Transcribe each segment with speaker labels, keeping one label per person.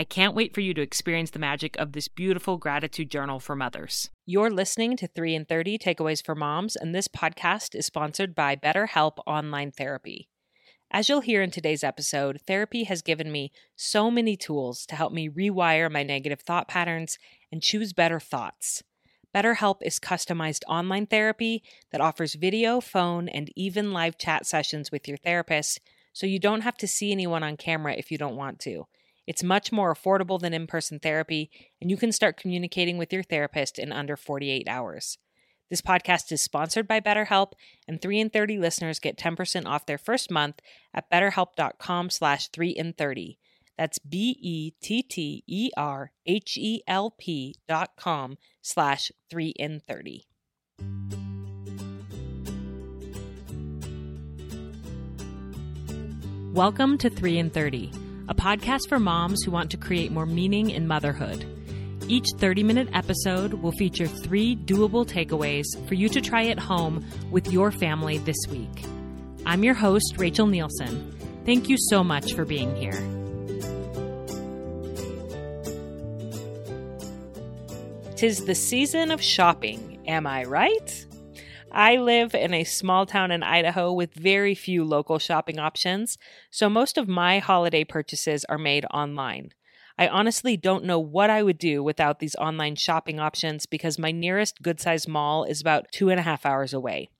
Speaker 1: I can't wait for you to experience the magic of this beautiful gratitude journal for mothers. You're listening to 3 in 30 Takeaways for Moms, and this podcast is sponsored by BetterHelp Online Therapy. As you'll hear in today's episode, therapy has given me so many tools to help me rewire my negative thought patterns and choose better thoughts. BetterHelp is customized online therapy that offers video, phone, and even live chat sessions with your therapist, so you don't have to see anyone on camera if you don't want to. It's much more affordable than in person therapy, and you can start communicating with your therapist in under 48 hours. This podcast is sponsored by BetterHelp, and 3 in 30 listeners get 10% off their first month at betterhelp.com slash 3 in 30. That's B-E-T-T-E-R-H-E-L-P dot com slash 3 in 30. Welcome to 3 in 30 a podcast for moms who want to create more meaning in motherhood. Each 30 minute episode will feature three doable takeaways for you to try at home with your family this week. I'm your host, Rachel Nielsen. Thank you so much for being here. Tis the season of shopping, am I right? I live in a small town in Idaho with very few local shopping options, so most of my holiday purchases are made online. I honestly don't know what I would do without these online shopping options because my nearest good sized mall is about two and a half hours away.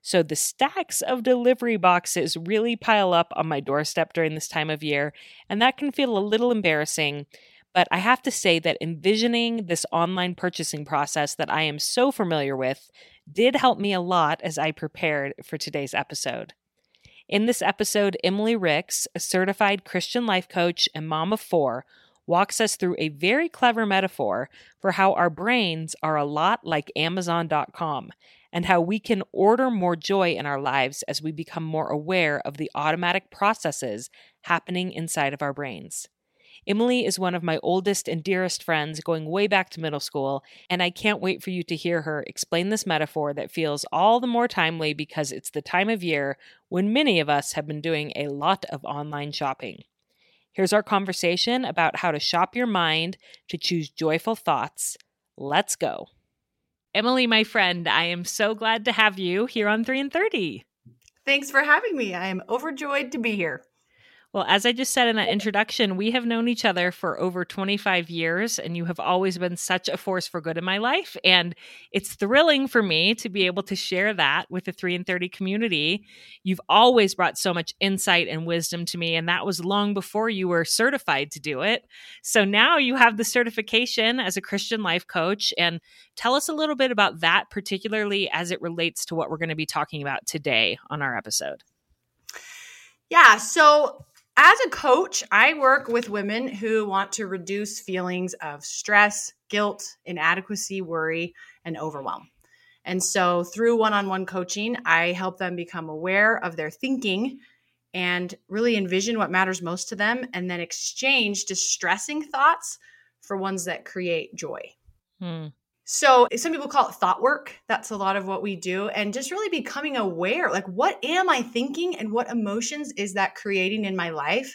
Speaker 1: So the stacks of delivery boxes really pile up on my doorstep during this time of year, and that can feel a little embarrassing. But I have to say that envisioning this online purchasing process that I am so familiar with did help me a lot as I prepared for today's episode. In this episode, Emily Ricks, a certified Christian life coach and mom of four, walks us through a very clever metaphor for how our brains are a lot like Amazon.com and how we can order more joy in our lives as we become more aware of the automatic processes happening inside of our brains. Emily is one of my oldest and dearest friends going way back to middle school, and I can't wait for you to hear her explain this metaphor that feels all the more timely because it's the time of year when many of us have been doing a lot of online shopping. Here's our conversation about how to shop your mind to choose joyful thoughts. Let's go. Emily, my friend, I am so glad to have you here on 3 in 30.
Speaker 2: Thanks for having me. I am overjoyed to be here.
Speaker 1: Well, as I just said in that introduction, we have known each other for over 25 years, and you have always been such a force for good in my life. And it's thrilling for me to be able to share that with the 3 in 30 community. You've always brought so much insight and wisdom to me, and that was long before you were certified to do it. So now you have the certification as a Christian life coach. And tell us a little bit about that, particularly as it relates to what we're going to be talking about today on our episode.
Speaker 2: Yeah, so as a coach, I work with women who want to reduce feelings of stress, guilt, inadequacy, worry, and overwhelm. And so, through one on one coaching, I help them become aware of their thinking and really envision what matters most to them, and then exchange distressing thoughts for ones that create joy. Hmm. So, eh, some people call it thought work. That's a lot of what we do. And just really becoming aware like, what am I thinking and what emotions is that creating in my life?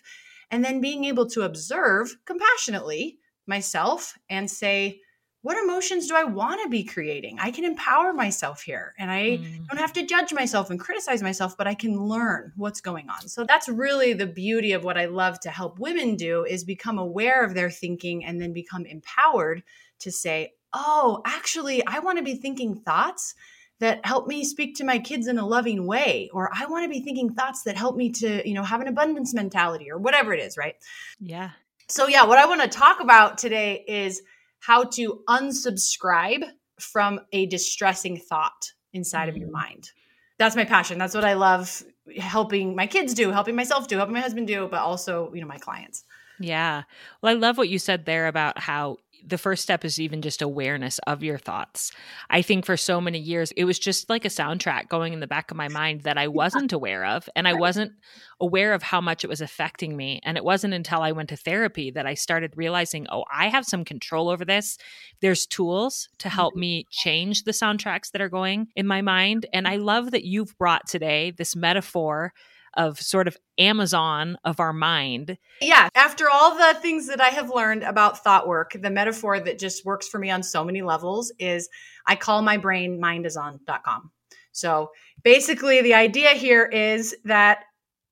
Speaker 2: And then being able to observe compassionately myself and say, what emotions do I want to be creating? I can empower myself here and I mm. don't have to judge myself and criticize myself, but I can learn what's going on. So that's really the beauty of what I love to help women do is become aware of their thinking and then become empowered to say, oh, actually, I want to be thinking thoughts that help me speak to my kids in a loving way or i want to be thinking thoughts that help me to you know have an abundance mentality or whatever it is right
Speaker 1: yeah
Speaker 2: so yeah what i want to talk about today is how to unsubscribe from a distressing thought inside mm-hmm. of your mm-hmm. mind that's my passion that's what i love helping my kids do helping myself do helping my husband do but also you know my clients
Speaker 1: yeah. Well, I love what you said there about how the first step is even just awareness of your thoughts. I think for so many years, it was just like a soundtrack going in the back of my mind that I wasn't aware of. And I wasn't aware of how much it was affecting me. And it wasn't until I went to therapy that I started realizing, oh, I have some control over this. There's tools to help mm-hmm. me change the soundtracks that are going in my mind. And I love that you've brought today this metaphor of sort of Amazon of our mind.
Speaker 2: Yeah. After all the things that I have learned about thought work, the metaphor that just works for me on so many levels is I call my brain mindison.com. So basically, the idea here is that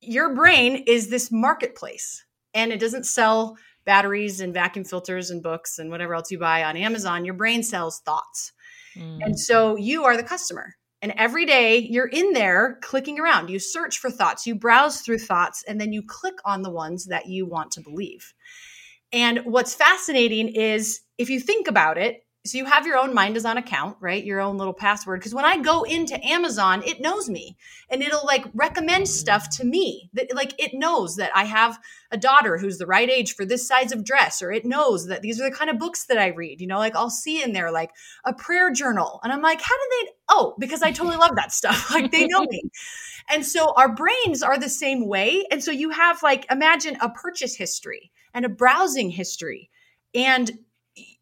Speaker 2: your brain is this marketplace and it doesn't sell batteries and vacuum filters and books and whatever else you buy on Amazon. Your brain sells thoughts. Mm. And so you are the customer. And every day you're in there clicking around. You search for thoughts, you browse through thoughts, and then you click on the ones that you want to believe. And what's fascinating is if you think about it, so you have your own mind is on account right your own little password because when i go into amazon it knows me and it'll like recommend stuff to me that like it knows that i have a daughter who's the right age for this size of dress or it knows that these are the kind of books that i read you know like i'll see in there like a prayer journal and i'm like how do they oh because i totally love that stuff like they know me and so our brains are the same way and so you have like imagine a purchase history and a browsing history and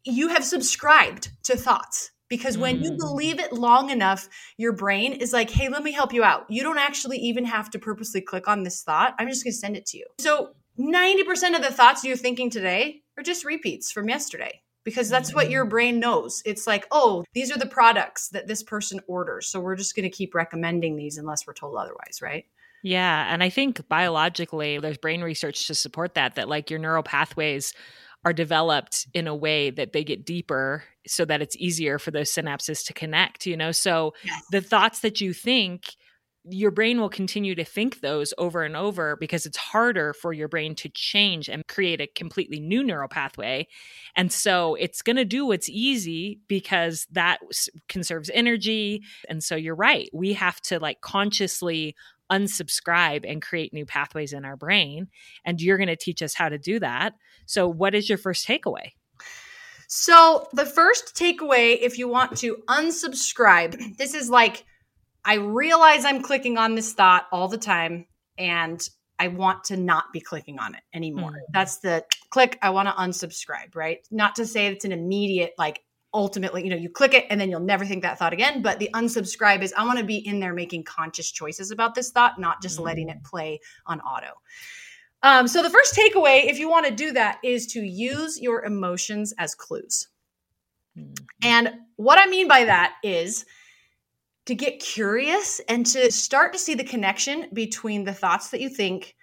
Speaker 2: you have subscribed to thoughts because when mm. you believe it long enough your brain is like hey let me help you out you don't actually even have to purposely click on this thought i'm just going to send it to you so 90% of the thoughts you're thinking today are just repeats from yesterday because that's what your mm. brain knows. It's like, oh, these are the products that this person orders. So we're just going to keep recommending these unless we're told otherwise, right?
Speaker 1: Yeah. And I think biologically, there's brain research to support that, that like your neural pathways are developed in a way that they get deeper so that it's easier for those synapses to connect, you know? So yes. the thoughts that you think, your brain will continue to think those over and over because it's harder for your brain to change and create a completely new neural pathway. And so it's going to do what's easy because that conserves energy. And so you're right. We have to like consciously unsubscribe and create new pathways in our brain. And you're going to teach us how to do that. So, what is your first takeaway?
Speaker 2: So, the first takeaway, if you want to unsubscribe, this is like, I realize I'm clicking on this thought all the time and I want to not be clicking on it anymore. Mm-hmm. That's the click, I want to unsubscribe, right? Not to say it's an immediate, like, ultimately, you know, you click it and then you'll never think that thought again. But the unsubscribe is I want to be in there making conscious choices about this thought, not just mm-hmm. letting it mm. play on auto. Um, so the first takeaway, if you want to do that, is to use your emotions as clues. Mm-hmm. And what I mean by that is to get curious and to start to see the connection between the thoughts that you think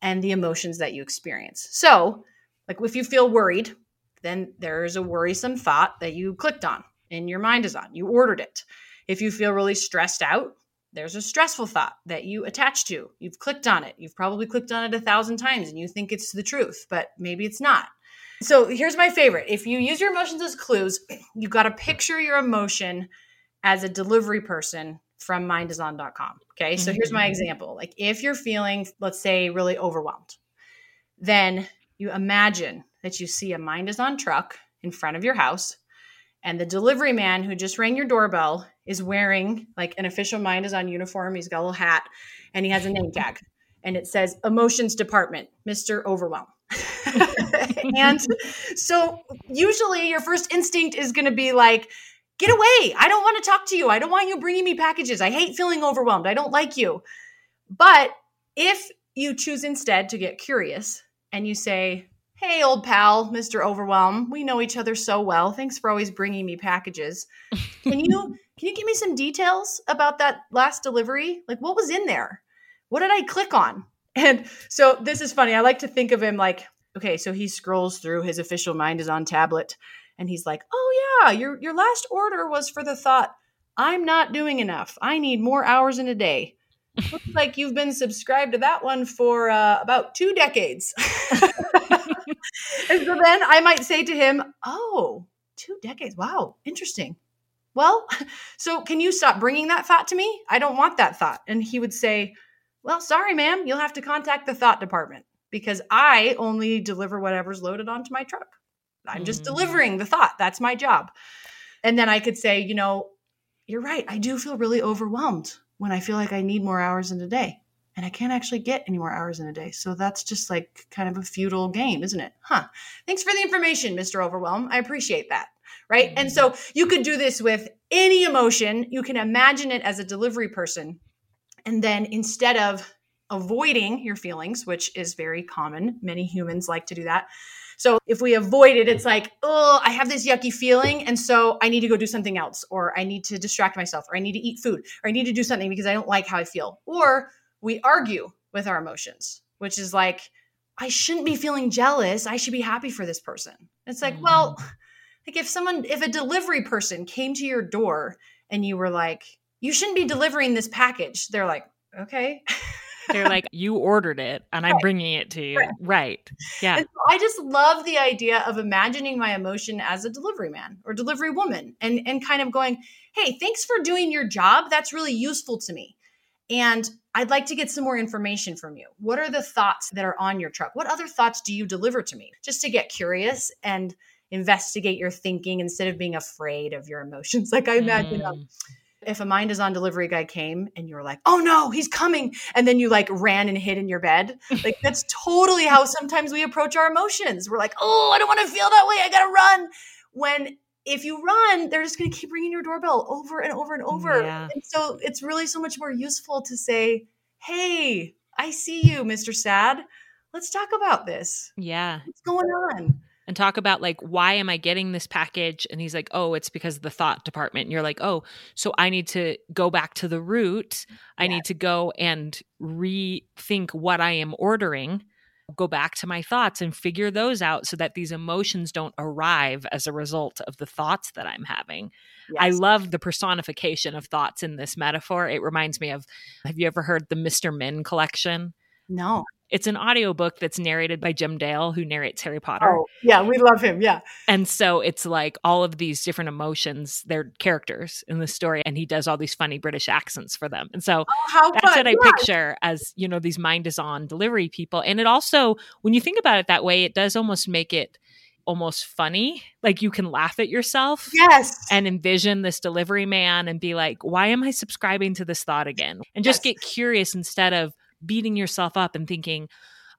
Speaker 2: and the emotions that you experience. So, like if you feel worried, then there's a worrisome thought that you clicked on and your mind is on. You ordered it. If you feel really stressed out, there's a stressful thought that you attach to. You've clicked on it. You've probably clicked on it a thousand times and you think it's the truth, but maybe it's not. So here's my favorite. If you use your emotions as clues, you've got to picture your emotion as a delivery person from mindison.com. Okay. So here's my mm-hmm. example. Like if you're feeling, let's say, really overwhelmed, then you imagine that you see a mind is on truck in front of your house and the delivery man who just rang your doorbell is wearing like an official mind is on uniform he's got a little hat and he has a name tag and it says emotions department mr overwhelm and so usually your first instinct is going to be like get away i don't want to talk to you i don't want you bringing me packages i hate feeling overwhelmed i don't like you but if you choose instead to get curious and you say Hey, old pal, Mr. Overwhelm. We know each other so well. Thanks for always bringing me packages. Can you can you give me some details about that last delivery? Like what was in there? What did I click on? And so this is funny. I like to think of him like, okay, so he scrolls through his official mind is on tablet and he's like, "Oh yeah, your your last order was for the thought I'm not doing enough. I need more hours in a day." Looks like you've been subscribed to that one for uh, about two decades and so then I might say to him, Oh, two decades. Wow, interesting. Well, so can you stop bringing that thought to me? I don't want that thought. And he would say, Well, sorry, ma'am, you'll have to contact the thought department because I only deliver whatever's loaded onto my truck. I'm just mm. delivering the thought. That's my job. And then I could say, You know, you're right. I do feel really overwhelmed when I feel like I need more hours in a day and I can't actually get any more hours in a day. So that's just like kind of a futile game, isn't it? Huh. Thanks for the information, Mr. Overwhelm. I appreciate that. Right. Mm-hmm. And so you could do this with any emotion. You can imagine it as a delivery person. And then instead of avoiding your feelings, which is very common, many humans like to do that. So if we avoid it, it's like, oh, I have this yucky feeling. And so I need to go do something else, or I need to distract myself, or I need to eat food, or I need to do something because I don't like how I feel. Or we argue with our emotions, which is like, I shouldn't be feeling jealous. I should be happy for this person. It's like, mm well, like if someone, if a delivery person came to your door and you were like, you shouldn't be delivering this package, they're like, okay.
Speaker 1: They're like, you ordered it and right. I'm bringing it to you. Right. right. Yeah. So
Speaker 2: I just love the idea of imagining my emotion as a delivery man or delivery woman and, and kind of going, hey, thanks for doing your job. That's really useful to me. And I'd like to get some more information from you. What are the thoughts that are on your truck? What other thoughts do you deliver to me? Just to get curious and investigate your thinking instead of being afraid of your emotions. Like I imagine um, mm. um, if a mind is on delivery guy came and you were like, oh no, he's coming. And then you like ran and hid in your bed. Like that's totally how sometimes we approach our emotions. We're like, oh, I don't want to feel that way. I got to run. When if you run, they're just going to keep ringing your doorbell over and over and over. Yeah. And so it's really so much more useful to say, "Hey, I see you, Mr. Sad. Let's talk about this."
Speaker 1: Yeah.
Speaker 2: What's going on?
Speaker 1: And talk about like why am I getting this package? And he's like, "Oh, it's because the thought department." And you're like, "Oh, so I need to go back to the root. I yeah. need to go and rethink what I am ordering." go back to my thoughts and figure those out so that these emotions don't arrive as a result of the thoughts that I'm having. Yes. I love the personification of thoughts in this metaphor. It reminds me of have you ever heard the Mr. Men collection?
Speaker 2: No.
Speaker 1: It's an audiobook that's narrated by Jim Dale, who narrates Harry Potter.
Speaker 2: Oh, yeah, we love him. Yeah.
Speaker 1: And so it's like all of these different emotions, they're characters in the story, and he does all these funny British accents for them. And so oh, that's fun. what I yeah. picture as, you know, these mind is on delivery people. And it also, when you think about it that way, it does almost make it almost funny. Like you can laugh at yourself.
Speaker 2: Yes.
Speaker 1: And envision this delivery man and be like, why am I subscribing to this thought again? And just yes. get curious instead of beating yourself up and thinking,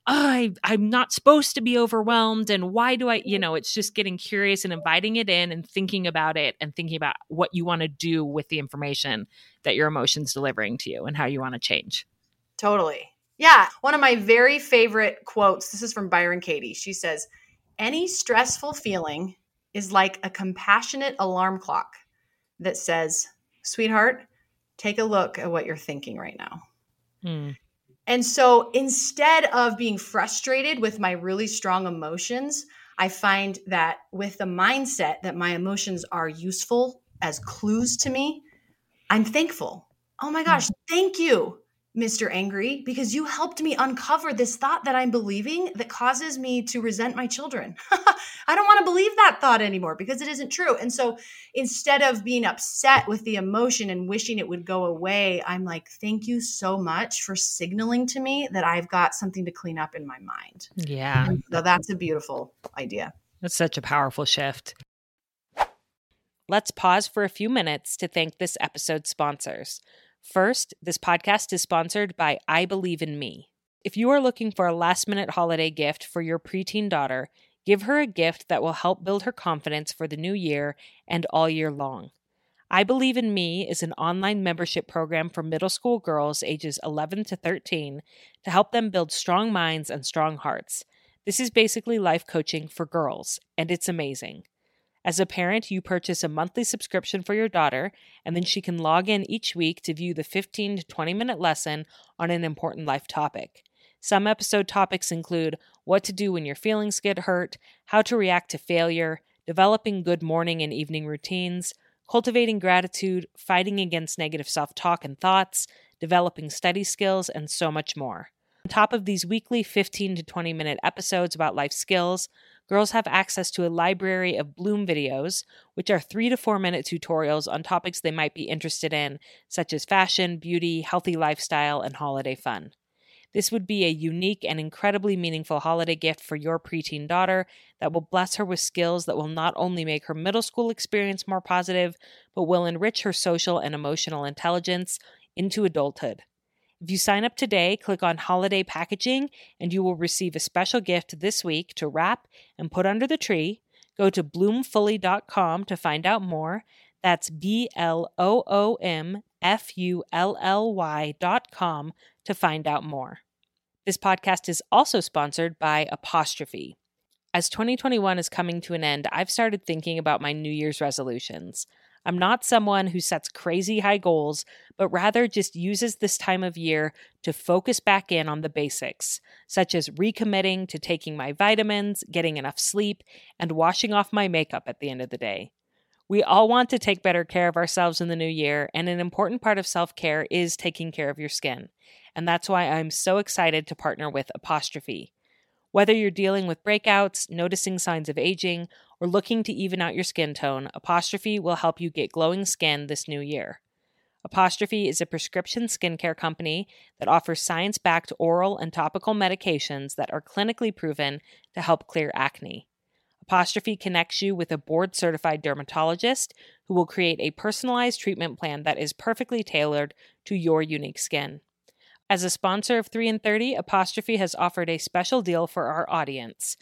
Speaker 1: oh, I, I'm not supposed to be overwhelmed. And why do I, you mm-hmm. know, it's just getting curious and inviting it in and thinking about it and thinking about what you want to do with the information that your emotion's delivering to you and how you want to change.
Speaker 2: Totally. Yeah. One of my very favorite quotes this is from Byron Katie. She says, Any stressful feeling is like a compassionate alarm clock that says, Sweetheart, take a look at what you're thinking right now. Mm. And so instead of being frustrated with my really strong emotions, I find that with the mindset that my emotions are useful as clues to me, I'm thankful. Oh my gosh, mm. thank you. Mr. Angry, because you helped me uncover this thought that I'm believing that causes me to resent my children. I don't want to believe that thought anymore because it isn't true. And so instead of being upset with the emotion and wishing it would go away, I'm like, thank you so much for signaling to me that I've got something to clean up in my mind.
Speaker 1: Yeah.
Speaker 2: so that's a beautiful idea.
Speaker 1: That's such a powerful shift. Let's pause for a few minutes to thank this episode's sponsors. First, this podcast is sponsored by I Believe in Me. If you are looking for a last minute holiday gift for your preteen daughter, give her a gift that will help build her confidence for the new year and all year long. I Believe in Me is an online membership program for middle school girls ages 11 to 13 to help them build strong minds and strong hearts. This is basically life coaching for girls, and it's amazing. As a parent, you purchase a monthly subscription for your daughter, and then she can log in each week to view the 15 to 20 minute lesson on an important life topic. Some episode topics include what to do when your feelings get hurt, how to react to failure, developing good morning and evening routines, cultivating gratitude, fighting against negative self talk and thoughts, developing study skills, and so much more. On top of these weekly 15 to 20 minute episodes about life skills, girls have access to a library of Bloom videos, which are three to four minute tutorials on topics they might be interested in, such as fashion, beauty, healthy lifestyle, and holiday fun. This would be a unique and incredibly meaningful holiday gift for your preteen daughter that will bless her with skills that will not only make her middle school experience more positive, but will enrich her social and emotional intelligence into adulthood. If you sign up today, click on holiday packaging and you will receive a special gift this week to wrap and put under the tree. Go to bloomfully.com to find out more. That's B-L-O-O-M-F-U-L-L-Y.com to find out more. This podcast is also sponsored by Apostrophe. As 2021 is coming to an end, I've started thinking about my New Year's resolutions. I'm not someone who sets crazy high goals, but rather just uses this time of year to focus back in on the basics, such as recommitting to taking my vitamins, getting enough sleep, and washing off my makeup at the end of the day. We all want to take better care of ourselves in the new year, and an important part of self care is taking care of your skin. And that's why I'm so excited to partner with Apostrophe. Whether you're dealing with breakouts, noticing signs of aging, looking to even out your skin tone. Apostrophe will help you get glowing skin this new year. Apostrophe is a prescription skincare company that offers science backed oral and topical medications that are clinically proven to help clear acne. Apostrophe connects you with a board certified dermatologist who will create a personalized treatment plan that is perfectly tailored to your unique skin. As a sponsor of 3 in 30, Apostrophe has offered a special deal for our audience.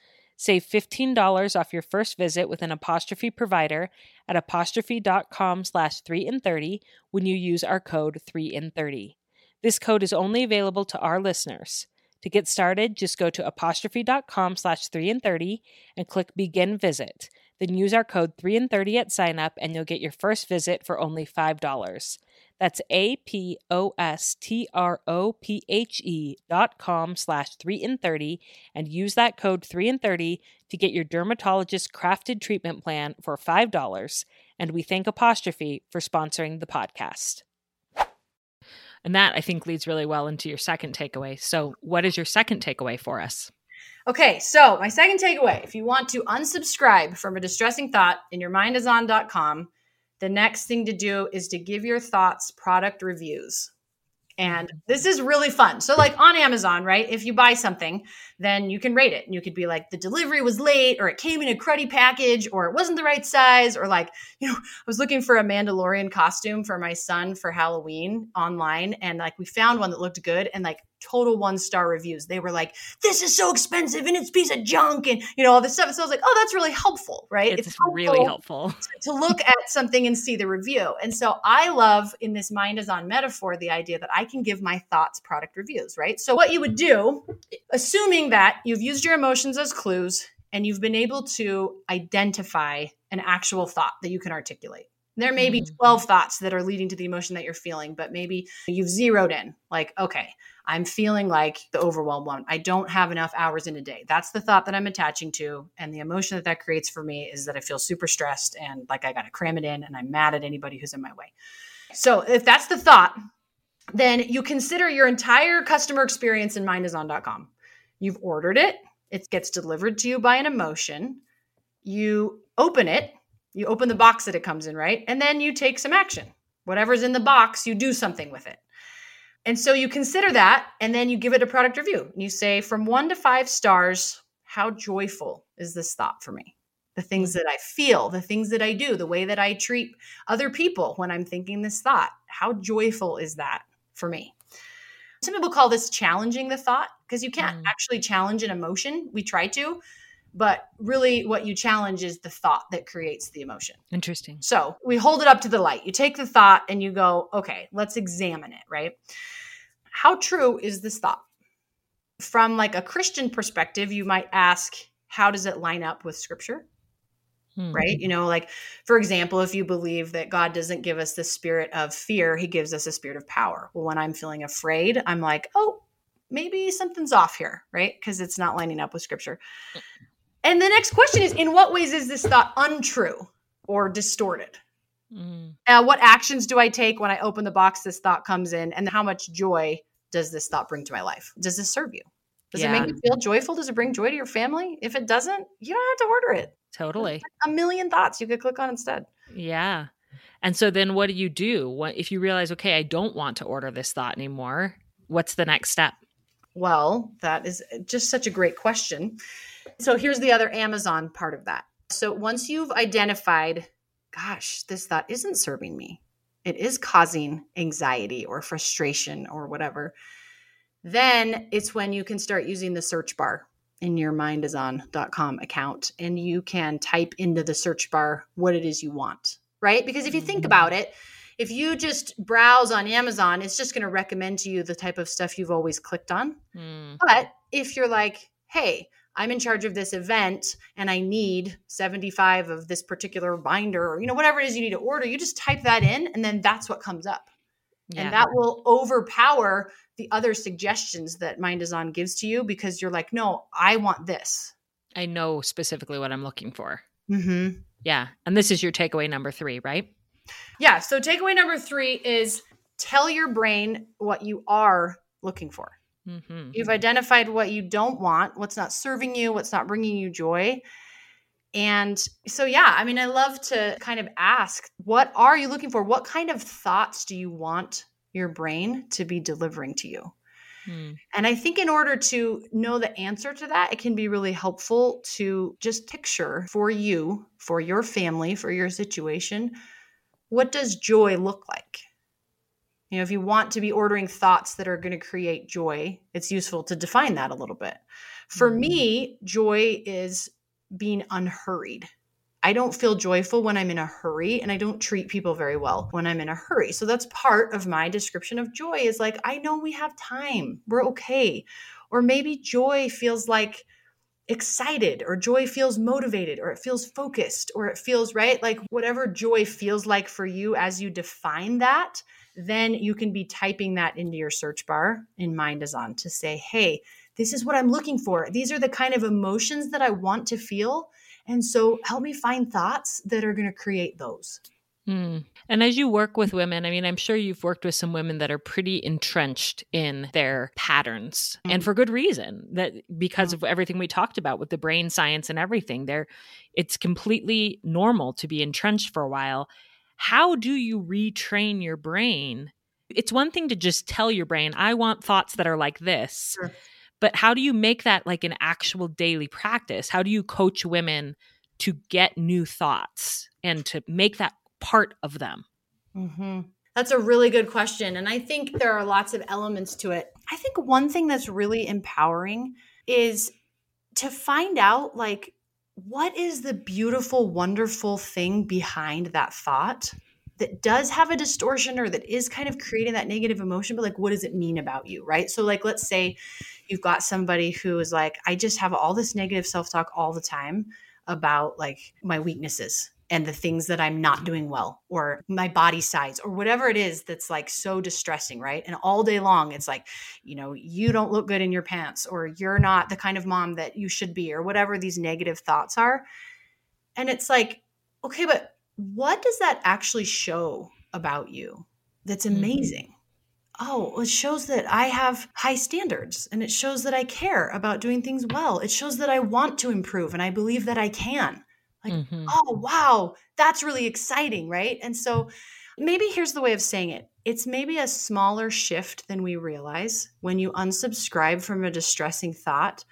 Speaker 1: Save $15 off your first visit with an apostrophe provider at apostrophe.com slash 3 in 30 when you use our code 3 in 30. This code is only available to our listeners. To get started, just go to apostrophe.com slash 3 in 30 and click begin visit. Then use our code 3 in 30 at sign up and you'll get your first visit for only $5. That's A P O S T R O P H E dot com slash 3 in 30 and use that code 3 in 30 to get your dermatologist crafted treatment plan for $5. And we thank Apostrophe for sponsoring the podcast. And that I think leads really well into your second takeaway. So, what is your second takeaway for us?
Speaker 2: Okay, so my second takeaway if you want to unsubscribe from a distressing thought in your mindison.com, the next thing to do is to give your thoughts product reviews. And this is really fun. So, like on Amazon, right? If you buy something, then you can rate it. And you could be like, the delivery was late, or it came in a cruddy package, or it wasn't the right size, or like, you know, I was looking for a Mandalorian costume for my son for Halloween online. And like, we found one that looked good. And like, total one star reviews. They were like, this is so expensive and it's piece of junk and you know all this stuff. So I was like, oh, that's really helpful, right?
Speaker 1: It's, it's
Speaker 2: helpful
Speaker 1: really helpful
Speaker 2: to, to look at something and see the review. And so I love in this mind is on metaphor the idea that I can give my thoughts product reviews, right? So what you would do, assuming that you've used your emotions as clues and you've been able to identify an actual thought that you can articulate. There may be mm-hmm. 12 thoughts that are leading to the emotion that you're feeling, but maybe you've zeroed in like, okay, I'm feeling like the overwhelmed one. I don't have enough hours in a day. That's the thought that I'm attaching to. And the emotion that that creates for me is that I feel super stressed and like I got to cram it in and I'm mad at anybody who's in my way. So if that's the thought, then you consider your entire customer experience in mindison.com. You've ordered it, it gets delivered to you by an emotion. You open it you open the box that it comes in, right? And then you take some action. Whatever's in the box, you do something with it. And so you consider that and then you give it a product review. And you say, from one to five stars, how joyful is this thought for me? The things that I feel, the things that I do, the way that I treat other people when I'm thinking this thought. How joyful is that for me? Some people call this challenging the thought because you can't mm. actually challenge an emotion. We try to, but really what you challenge is the thought that creates the emotion.
Speaker 1: Interesting.
Speaker 2: So we hold it up to the light. You take the thought and you go, okay, let's examine it, right? How true is this thought? From like a Christian perspective, you might ask, how does it line up with scripture? Hmm. Right? You know, like for example, if you believe that God doesn't give us the spirit of fear, he gives us a spirit of power. Well, when I'm feeling afraid, I'm like, oh, maybe something's off here, right? Because it's not lining up with scripture. And the next question is in what ways is this thought untrue or distorted? Mm. Uh, what actions do I take when I open the box this thought comes in? And how much joy does this thought bring to my life? Does this serve you? Does yeah. it make you feel joyful? Does it bring joy to your family? If it doesn't, you don't have to order it.
Speaker 1: Totally.
Speaker 2: a million thoughts you could click on instead.
Speaker 1: Yeah. And so then what do you do? What if you realize, okay, I don't want to order this thought anymore? What's the next step?
Speaker 2: Well, that is just such a great question. So here's the other Amazon part of that. So once you've identified, gosh, this thought isn't serving me, it is causing anxiety or frustration or whatever, then it's when you can start using the search bar in your mindison.com account and you can type into the search bar what it is you want, right? Because if you think mm-hmm. about it, if you just browse on Amazon, it's just going to recommend to you the type of stuff you've always clicked on. Mm. But if you're like, hey, I'm in charge of this event and I need 75 of this particular binder or, you know, whatever it is you need to order, you just type that in and then that's what comes up. Yeah. And that will overpower the other suggestions that Mind Design gives to you because you're like, no, I want this.
Speaker 1: I know specifically what I'm looking for.
Speaker 2: hmm
Speaker 1: Yeah. And this is your takeaway number three, right?
Speaker 2: Yeah. So, takeaway number three is tell your brain what you are looking for. Mm-hmm. You've identified what you don't want, what's not serving you, what's not bringing you joy. And so, yeah, I mean, I love to kind of ask what are you looking for? What kind of thoughts do you want your brain to be delivering to you? Mm. And I think in order to know the answer to that, it can be really helpful to just picture for you, for your family, for your situation, what does joy look like? You know, if you want to be ordering thoughts that are going to create joy, it's useful to define that a little bit. For mm-hmm. me, joy is being unhurried. I don't feel joyful when I'm in a hurry and I don't treat people very well when I'm in a hurry. So that's part of my description of joy is like, I know we have time, we're okay. Or maybe joy feels like excited, or joy feels motivated, or it feels focused, or it feels right. Like whatever joy feels like for you as you define that, then you can be typing that into your search bar in Mind is On to say, hey, this is what I'm looking for. These are the kind of emotions that I want to feel. And so help me find thoughts that are going to create those.
Speaker 1: Hmm. And as you work with women, I mean, I'm sure you've worked with some women that are pretty entrenched in their patterns mm. and mm-hmm. for good reason that because mm. of everything we talked about with the brain science and everything there, it's completely normal to be entrenched for a while how do you retrain your brain? It's one thing to just tell your brain, I want thoughts that are like this. Sure. But how do you make that like an actual daily practice? How do you coach women to get new thoughts and to make that part of them?
Speaker 2: Mm-hmm. That's a really good question. And I think there are lots of elements to it. I think one thing that's really empowering is to find out like what is the beautiful, wonderful thing behind that thought that does have a distortion or that is kind of creating that negative emotion? But like, what does it mean about you? Right. So, like, let's say you've got somebody who is like, I just have all this negative self talk all the time about like my weaknesses and the things that I'm not doing well or my body size or whatever it is that's like so distressing, right? And all day long, it's like, you know, you don't look good in your pants or you're not the kind of mom that you should be or whatever these negative thoughts are. And it's like, okay, but what does that actually show about you that's mm-hmm. amazing? Mm-hmm oh, it shows that I have high standards and it shows that I care about doing things well. It shows that I want to improve and I believe that I can. Like, mm-hmm. oh, wow, that's really exciting, right? And so maybe here's the way of saying it it's maybe a smaller shift than we realize when you unsubscribe from a distressing thought.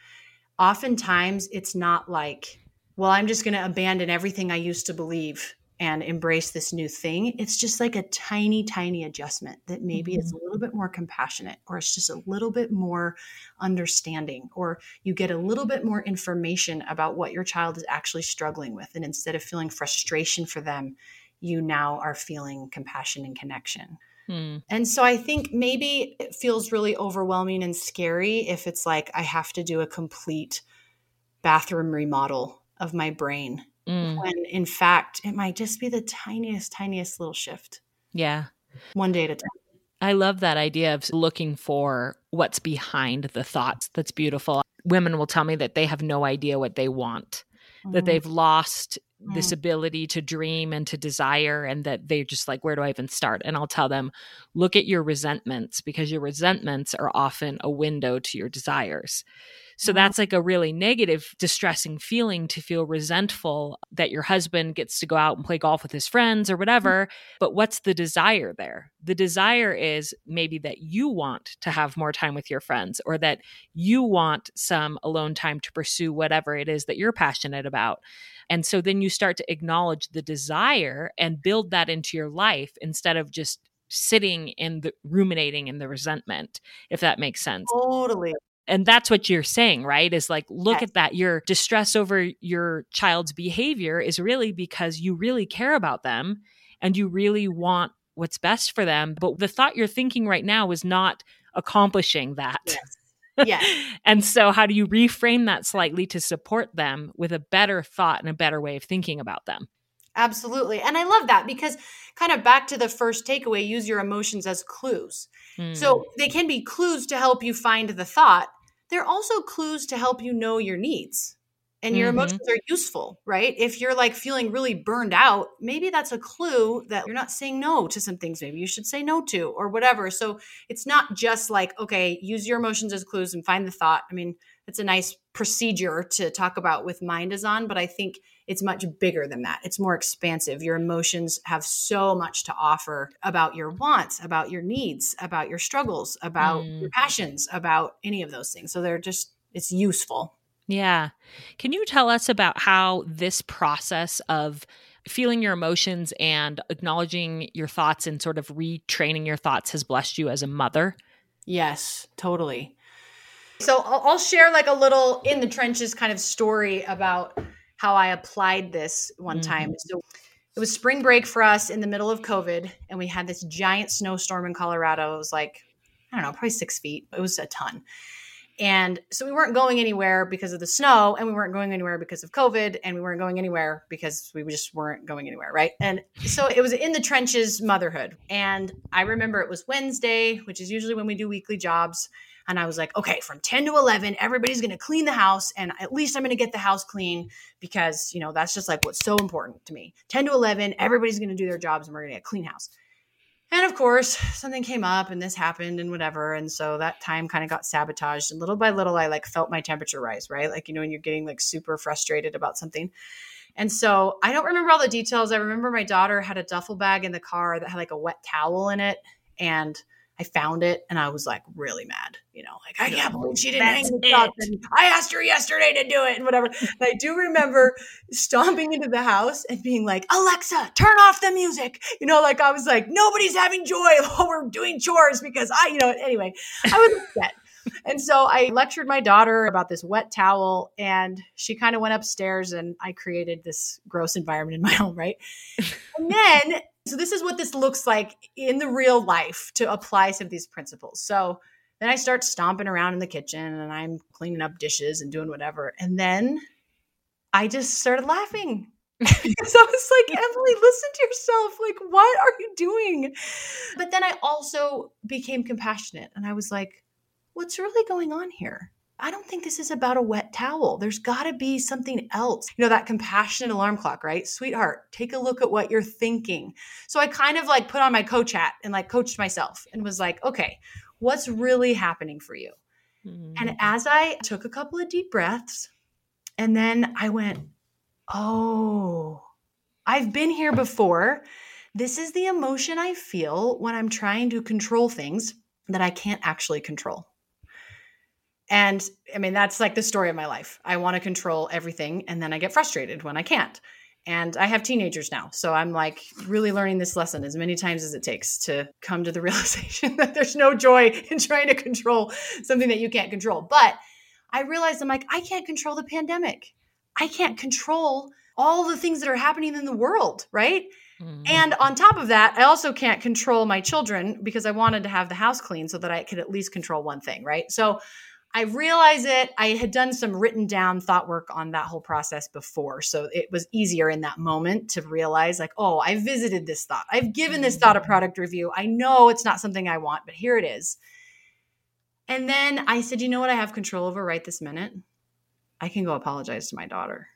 Speaker 2: Oftentimes, it's not like, well, I'm just going to abandon everything I used to believe and embrace this new thing. It's just like a tiny, tiny adjustment that maybe mm-hmm. is a little bit more compassionate, or it's just a little bit more understanding, or you get a little bit more information about what your child is actually struggling with. And instead of feeling frustration for them, you now are feeling compassion and connection. Hmm. And so I think maybe it feels really overwhelming and scary if it's like I have to do a complete bathroom remodel of my brain mm. when in fact it might just be the tiniest, tiniest little shift.
Speaker 1: Yeah.
Speaker 2: One day at a time.
Speaker 1: I love that idea of looking for what's behind the thoughts. That's beautiful. Women will tell me that they have no idea what they want, mm. that mm-hmm. they've lost mm. this ability to dream and to desire, and that they're just like, where do I even start? And I'll tell them, look at your resentments because your resentments are often a window to your desires. So mm-hmm. that's like a really negative, distressing feeling to feel resentful that your husband gets to go out and play golf with his friends or mm-hmm. whatever. But what's the desire there? The desire is maybe that you want to have more time with your friends or that you want some alone time to pursue whatever it is that you're passionate about. And so then you start to acknowledge the desire and build that into your life instead of just sitting in the ruminating in the resentment, if that makes sense.
Speaker 2: Totally.
Speaker 1: And that's what you're saying, right? Is like, look yes. at that. Your distress over your child's behavior is really because you really care about them and you really want what's best for them. But the thought you're thinking right now is not accomplishing that. Yes.
Speaker 2: Yeah.
Speaker 1: and so, how do you reframe that slightly to support them with a better thought and a better way of thinking about them?
Speaker 2: Absolutely. And I love that because, kind of back to the first takeaway, use your emotions as clues. Mm. So, hmm. they can be clues to help you find the thought, they're also clues to help you know your needs and your mm-hmm. emotions are useful, right? If you're like feeling really burned out, maybe that's a clue that you're not saying no to some things maybe you should say no to or whatever. So it's not just like, okay, use your emotions as clues and find the thought. I mean, it's a nice procedure to talk about with mind is on, but I think it's much bigger than that. It's more expansive. Your emotions have so much to offer about your wants, about your needs, about your struggles, about mm. your passions, about any of those things. So they're just, it's useful.
Speaker 1: Yeah. Can you tell us about how this process of feeling your emotions and acknowledging your thoughts and sort of retraining your thoughts has blessed you as a mother?
Speaker 2: Yes, totally. So I'll, I'll share like a little in the trenches kind of story about how I applied this one mm-hmm. time. So it was spring break for us in the middle of COVID, and we had this giant snowstorm in Colorado. It was like, I don't know, probably six feet. It was a ton. And so we weren't going anywhere because of the snow, and we weren't going anywhere because of COVID, and we weren't going anywhere because we just weren't going anywhere, right? And so it was in the trenches motherhood. And I remember it was Wednesday, which is usually when we do weekly jobs. And I was like, okay, from 10 to 11, everybody's going to clean the house. And at least I'm going to get the house clean because, you know, that's just like what's so important to me. 10 to 11, everybody's going to do their jobs and we're going to get a clean house. And of course, something came up and this happened and whatever. And so that time kind of got sabotaged. And little by little, I like felt my temperature rise, right? Like, you know, when you're getting like super frustrated about something. And so I don't remember all the details. I remember my daughter had a duffel bag in the car that had like a wet towel in it. And I found it and I was like really mad, you know, like I can't believe she didn't hang it. up. And I asked her yesterday to do it and whatever. I do remember stomping into the house and being like, Alexa, turn off the music. You know, like I was like, nobody's having joy while we're doing chores because I, you know, anyway, I was upset. and so I lectured my daughter about this wet towel, and she kind of went upstairs, and I created this gross environment in my home, right? And then so this is what this looks like in the real life to apply some of these principles. So then I start stomping around in the kitchen and I'm cleaning up dishes and doing whatever. And then I just started laughing. So I was like, Emily, listen to yourself. Like, what are you doing? But then I also became compassionate and I was like, what's really going on here? I don't think this is about a wet towel. There's got to be something else. You know, that compassionate alarm clock, right? Sweetheart, take a look at what you're thinking. So I kind of like put on my coach hat and like coached myself and was like, okay, what's really happening for you? Mm-hmm. And as I took a couple of deep breaths and then I went, oh, I've been here before. This is the emotion I feel when I'm trying to control things that I can't actually control. And I mean, that's like the story of my life. I want to control everything, and then I get frustrated when I can't. And I have teenagers now. So I'm like really learning this lesson as many times as it takes to come to the realization that there's no joy in trying to control something that you can't control. But I realized I'm like, I can't control the pandemic. I can't control all the things that are happening in the world, right? Mm-hmm. And on top of that, I also can't control my children because I wanted to have the house clean so that I could at least control one thing, right? So I realize it. I had done some written down thought work on that whole process before. So it was easier in that moment to realize, like, oh, I visited this thought. I've given this thought a mm-hmm. product review. I know it's not something I want, but here it is. And then I said, you know what I have control over right this minute? I can go apologize to my daughter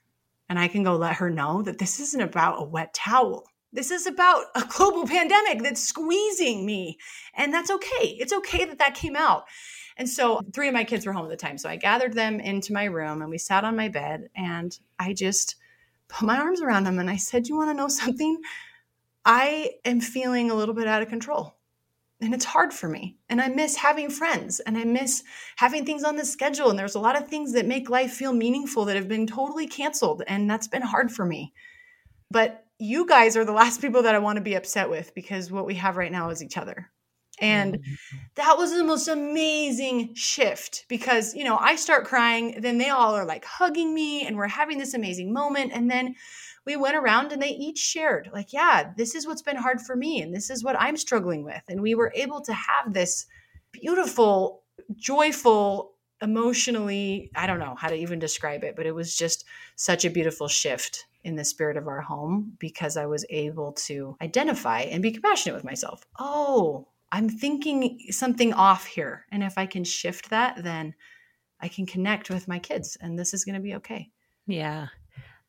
Speaker 2: and I can go let her know that this isn't about a wet towel. This is about a global pandemic that's squeezing me. And that's okay. It's okay that that came out. And so three of my kids were home at the time. So I gathered them into my room and we sat on my bed and I just put my arms around them and I said, You want to know something? I am feeling a little bit out of control and it's hard for me. And I miss having friends and I miss having things on the schedule. And there's a lot of things that make life feel meaningful that have been totally canceled. And that's been hard for me. But you guys are the last people that I want to be upset with because what we have right now is each other. And mm-hmm. that was the most amazing shift because, you know, I start crying, then they all are like hugging me and we're having this amazing moment. And then we went around and they each shared, like, yeah, this is what's been hard for me and this is what I'm struggling with. And we were able to have this beautiful, joyful, emotionally, I don't know how to even describe it, but it was just such a beautiful shift in the spirit of our home because I was able to identify and be compassionate with myself. Oh, I'm thinking something off here. And if I can shift that, then I can connect with my kids and this is going to be okay.
Speaker 1: Yeah.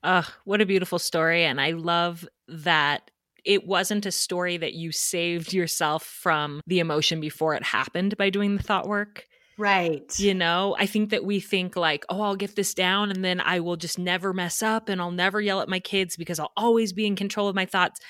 Speaker 1: Ugh, what a beautiful story. And I love that it wasn't a story that you saved yourself from the emotion before it happened by doing the thought work.
Speaker 2: Right.
Speaker 1: You know, I think that we think like, oh, I'll get this down and then I will just never mess up and I'll never yell at my kids because I'll always be in control of my thoughts.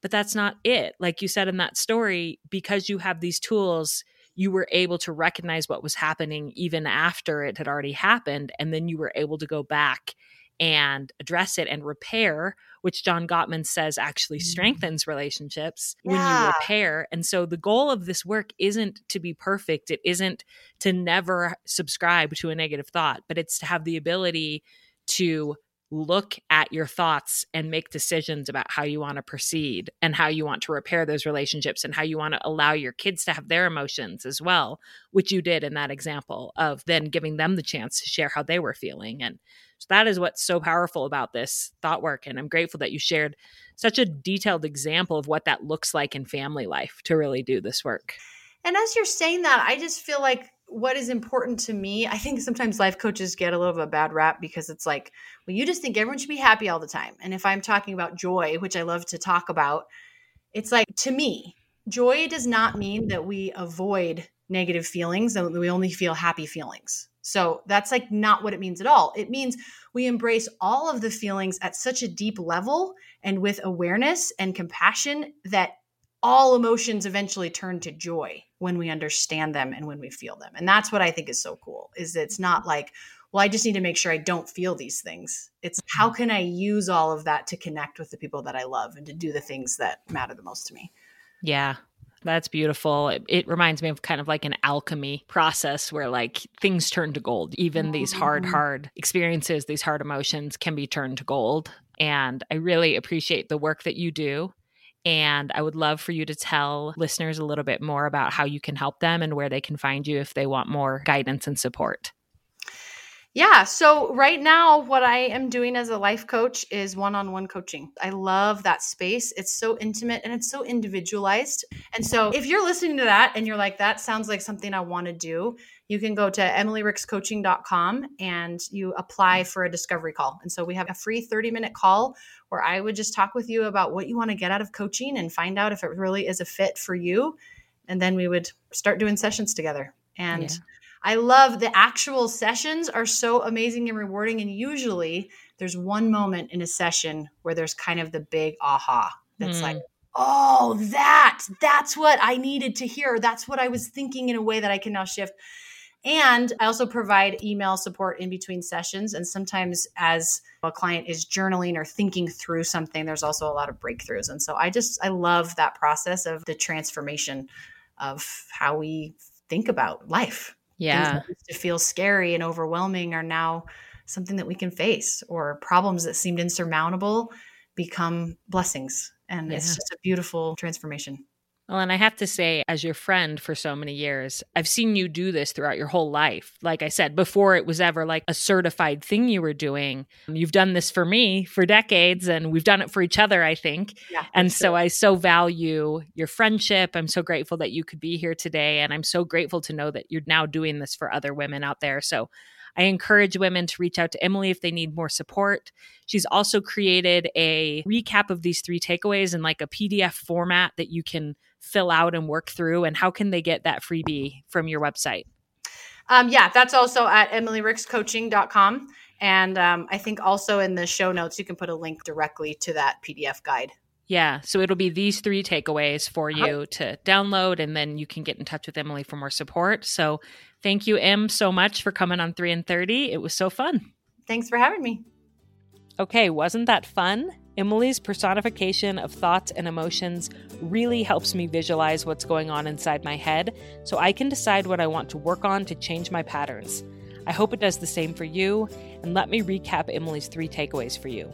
Speaker 1: But that's not it. Like you said in that story, because you have these tools, you were able to recognize what was happening even after it had already happened. And then you were able to go back and address it and repair, which John Gottman says actually mm-hmm. strengthens relationships yeah. when you repair. And so the goal of this work isn't to be perfect, it isn't to never subscribe to a negative thought, but it's to have the ability to look at your thoughts and make decisions about how you want to proceed and how you want to repair those relationships and how you want to allow your kids to have their emotions as well, which you did in that example of then giving them the chance to share how they were feeling. And so that is what's so powerful about this thought work. And I'm grateful that you shared such a detailed example of what that looks like in family life to really do this work.
Speaker 2: And as you're saying that, I just feel like what is important to me, I think sometimes life coaches get a little of a bad rap because it's like but you just think everyone should be happy all the time. And if I'm talking about joy, which I love to talk about, it's like to me, joy does not mean that we avoid negative feelings and we only feel happy feelings. So that's like not what it means at all. It means we embrace all of the feelings at such a deep level and with awareness and compassion that all emotions eventually turn to joy when we understand them and when we feel them. And that's what I think is so cool is it's not like well, I just need to make sure I don't feel these things. It's how mm-hmm. can I use all of that to connect with the people that I love and to do the things that matter the most to me? Yeah. That's beautiful. It, it reminds me of kind of like an alchemy process where like things turn to gold. Even mm-hmm. these hard, mm-hmm. hard experiences, these hard emotions can be turned to gold. And I really appreciate the work that you do. And I would love for you to tell listeners a little bit more about how you can help them and where they can find you if they want more guidance and support. Yeah. So, right now, what I am doing as a life coach is one on one coaching. I love that space. It's so intimate and it's so individualized. And so, if you're listening to that and you're like, that sounds like something I want to do, you can go to emilyrickscoaching.com and you apply for a discovery call. And so, we have a free 30 minute call where I would just talk with you about what you want to get out of coaching and find out if it really is a fit for you. And then we would start doing sessions together. And yeah I love the actual sessions are so amazing and rewarding. And usually there's one moment in a session where there's kind of the big aha that's mm. like, oh, that, that's what I needed to hear. That's what I was thinking in a way that I can now shift. And I also provide email support in between sessions. And sometimes, as a client is journaling or thinking through something, there's also a lot of breakthroughs. And so I just, I love that process of the transformation of how we think about life. Yeah. to feel scary and overwhelming are now something that we can face, or problems that seemed insurmountable become blessings. And yeah. it's just a beautiful transformation. Well, and I have to say, as your friend for so many years, I've seen you do this throughout your whole life. Like I said, before it was ever like a certified thing you were doing, you've done this for me for decades and we've done it for each other, I think. Yeah, and so I so value your friendship. I'm so grateful that you could be here today. And I'm so grateful to know that you're now doing this for other women out there. So I encourage women to reach out to Emily if they need more support. She's also created a recap of these three takeaways in like a PDF format that you can fill out and work through and how can they get that freebie from your website um, yeah that's also at emilyrickscoaching.com and um, i think also in the show notes you can put a link directly to that pdf guide yeah so it'll be these three takeaways for uh-huh. you to download and then you can get in touch with emily for more support so thank you em so much for coming on 3 in 30 it was so fun thanks for having me okay wasn't that fun Emily's personification of thoughts and emotions really helps me visualize what's going on inside my head so I can decide what I want to work on to change my patterns. I hope it does the same for you, and let me recap Emily's three takeaways for you.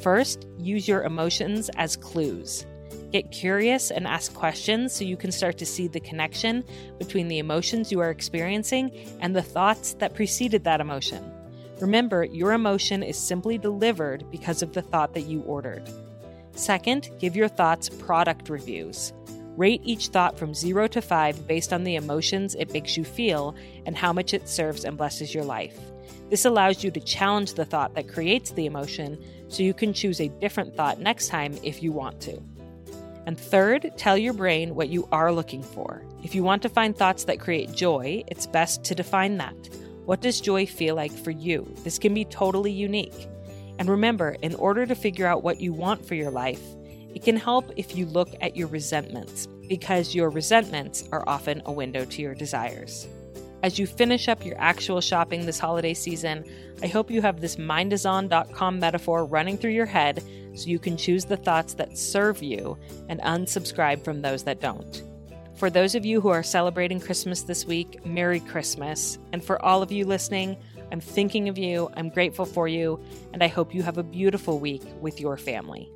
Speaker 2: First, use your emotions as clues. Get curious and ask questions so you can start to see the connection between the emotions you are experiencing and the thoughts that preceded that emotion. Remember, your emotion is simply delivered because of the thought that you ordered. Second, give your thoughts product reviews. Rate each thought from 0 to 5 based on the emotions it makes you feel and how much it serves and blesses your life. This allows you to challenge the thought that creates the emotion so you can choose a different thought next time if you want to. And third, tell your brain what you are looking for. If you want to find thoughts that create joy, it's best to define that. What does joy feel like for you? This can be totally unique. And remember, in order to figure out what you want for your life, it can help if you look at your resentments, because your resentments are often a window to your desires. As you finish up your actual shopping this holiday season, I hope you have this mindison.com metaphor running through your head so you can choose the thoughts that serve you and unsubscribe from those that don't. For those of you who are celebrating Christmas this week, Merry Christmas. And for all of you listening, I'm thinking of you, I'm grateful for you, and I hope you have a beautiful week with your family.